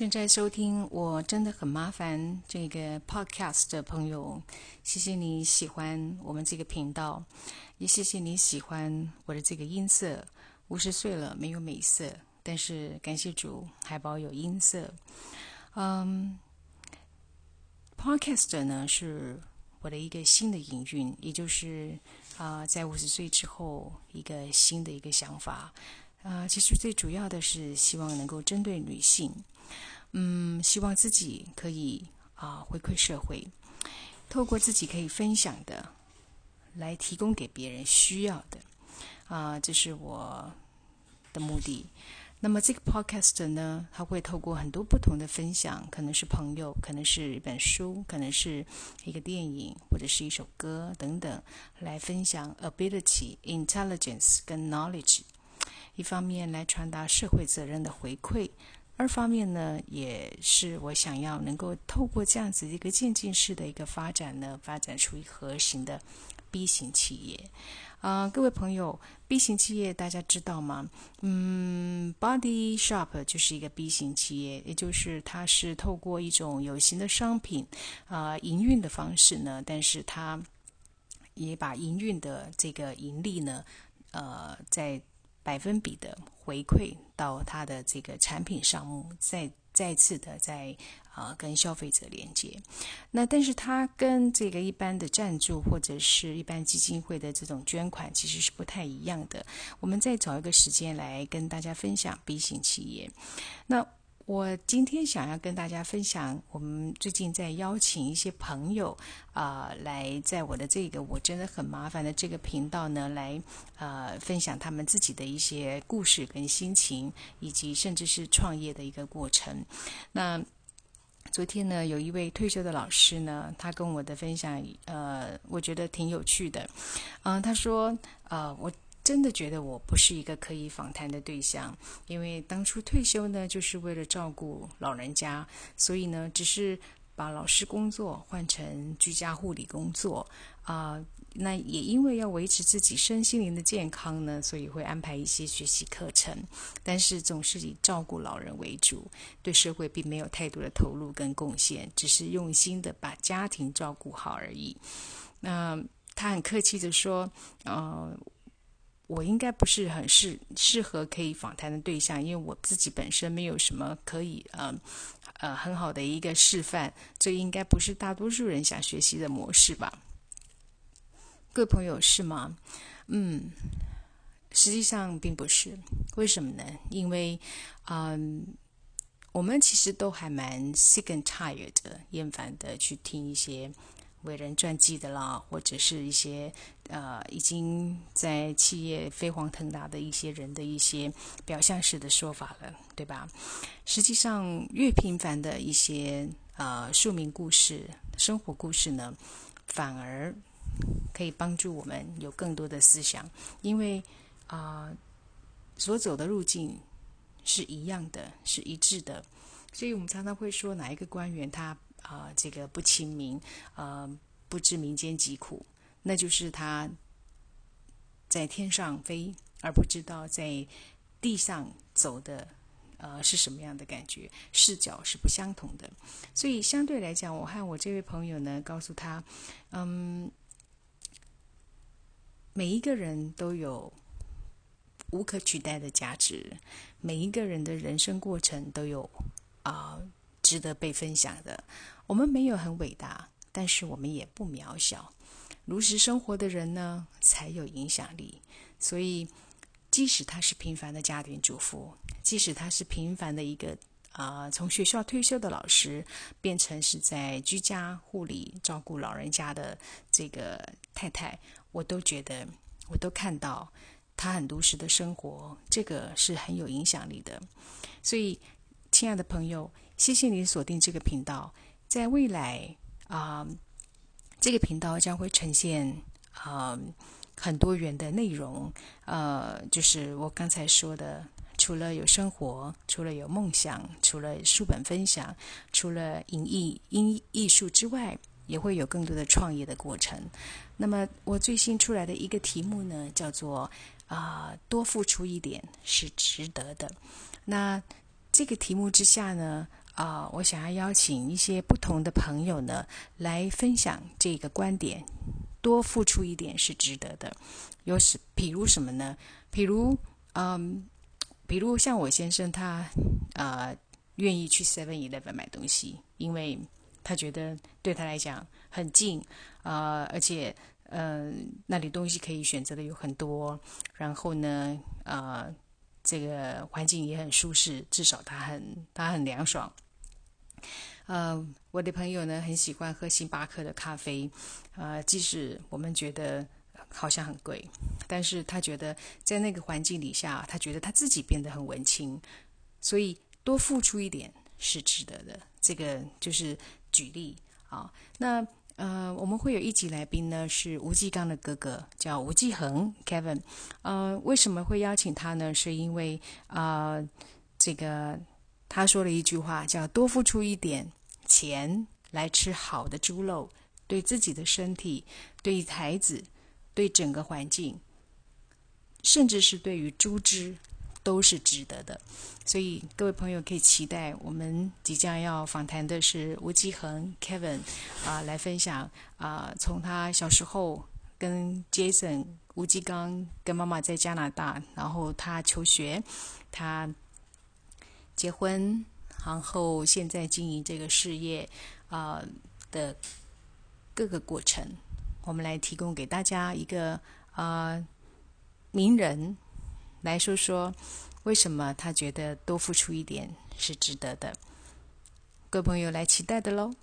正在收听，我真的很麻烦这个 podcast 的朋友，谢谢你喜欢我们这个频道，也谢谢你喜欢我的这个音色。五十岁了没有美色，但是感谢主还保有音色。嗯，podcast 呢是我的一个新的营运，也就是啊，在五十岁之后一个新的一个想法。啊，其实最主要的是希望能够针对女性。嗯，希望自己可以啊回馈社会，透过自己可以分享的，来提供给别人需要的啊，这是我的目的。那么这个 podcast 呢，它会透过很多不同的分享，可能是朋友，可能是一本书，可能是一个电影，或者是一首歌等等，来分享 ability、intelligence 跟 knowledge，一方面来传达社会责任的回馈。二方面呢，也是我想要能够透过这样子一个渐进式的一个发展呢，发展出一核心的 B 型企业。啊，各位朋友，B 型企业大家知道吗？嗯，Body Shop 就是一个 B 型企业，也就是它是透过一种有形的商品啊营运的方式呢，但是它也把营运的这个盈利呢，呃，在百分比的回馈到它的这个产品上目，再再次的在啊跟消费者连接。那但是它跟这个一般的赞助或者是一般基金会的这种捐款其实是不太一样的。我们再找一个时间来跟大家分享 B 型企业。那我今天想要跟大家分享，我们最近在邀请一些朋友啊，来在我的这个我真的很麻烦的这个频道呢，来呃分享他们自己的一些故事跟心情，以及甚至是创业的一个过程。那昨天呢，有一位退休的老师呢，他跟我的分享，呃，我觉得挺有趣的。嗯，他说，呃，我。真的觉得我不是一个可以访谈的对象，因为当初退休呢，就是为了照顾老人家，所以呢，只是把老师工作换成居家护理工作啊。那也因为要维持自己身心灵的健康呢，所以会安排一些学习课程，但是总是以照顾老人为主，对社会并没有太多的投入跟贡献，只是用心的把家庭照顾好而已。那他很客气的说，呃。我应该不是很适适合可以访谈的对象，因为我自己本身没有什么可以呃呃很好的一个示范，这应该不是大多数人想学习的模式吧？各位朋友是吗？嗯，实际上并不是，为什么呢？因为嗯，我们其实都还蛮 sick and tired 的，厌烦的去听一些。伟人传记的啦，或者是一些呃已经在企业飞黄腾达的一些人的一些表象式的说法了，对吧？实际上，越平凡的一些呃庶民故事、生活故事呢，反而可以帮助我们有更多的思想，因为啊所走的路径是一样的，是一致的，所以我们常常会说哪一个官员他。啊，这个不亲民，呃，不知民间疾苦，那就是他在天上飞，而不知道在地上走的，呃，是什么样的感觉，视角是不相同的。所以相对来讲，我和我这位朋友呢，告诉他，嗯，每一个人都有无可取代的价值，每一个人的人生过程都有啊。值得被分享的，我们没有很伟大，但是我们也不渺小。如实生活的人呢，才有影响力。所以，即使他是平凡的家庭主妇，即使他是平凡的一个啊，从学校退休的老师，变成是在居家护理照顾老人家的这个太太，我都觉得，我都看到他很如实的生活，这个是很有影响力的。所以，亲爱的朋友。谢谢你锁定这个频道，在未来啊，这个频道将会呈现啊很多元的内容。呃，就是我刚才说的，除了有生活，除了有梦想，除了书本分享，除了影艺音艺术之外，也会有更多的创业的过程。那么，我最新出来的一个题目呢，叫做啊，多付出一点是值得的。那这个题目之下呢？啊，我想要邀请一些不同的朋友呢，来分享这个观点：多付出一点是值得的。有什，比如什么呢？比如，嗯，比如像我先生，他呃愿意去 Seven Eleven 买东西，因为他觉得对他来讲很近，呃，而且嗯，那里东西可以选择的有很多。然后呢，呃，这个环境也很舒适，至少他很他很凉爽。呃，我的朋友呢很喜欢喝星巴克的咖啡，呃，即使我们觉得好像很贵，但是他觉得在那个环境底下，他觉得他自己变得很文青，所以多付出一点是值得的。这个就是举例啊。那呃，我们会有一集来宾呢，是吴继刚的哥哥，叫吴继恒 Kevin。呃，为什么会邀请他呢？是因为啊，这个。他说了一句话，叫“多付出一点钱来吃好的猪肉，对自己的身体、对孩子、对整个环境，甚至是对于猪只，都是值得的。”所以各位朋友可以期待，我们即将要访谈的是吴继恒 Kevin 啊，来分享啊，从他小时候跟 Jason 吴继刚跟妈妈在加拿大，然后他求学，他。结婚，然后现在经营这个事业啊的各个过程，我们来提供给大家一个啊名人来说说为什么他觉得多付出一点是值得的。各位朋友来期待的喽。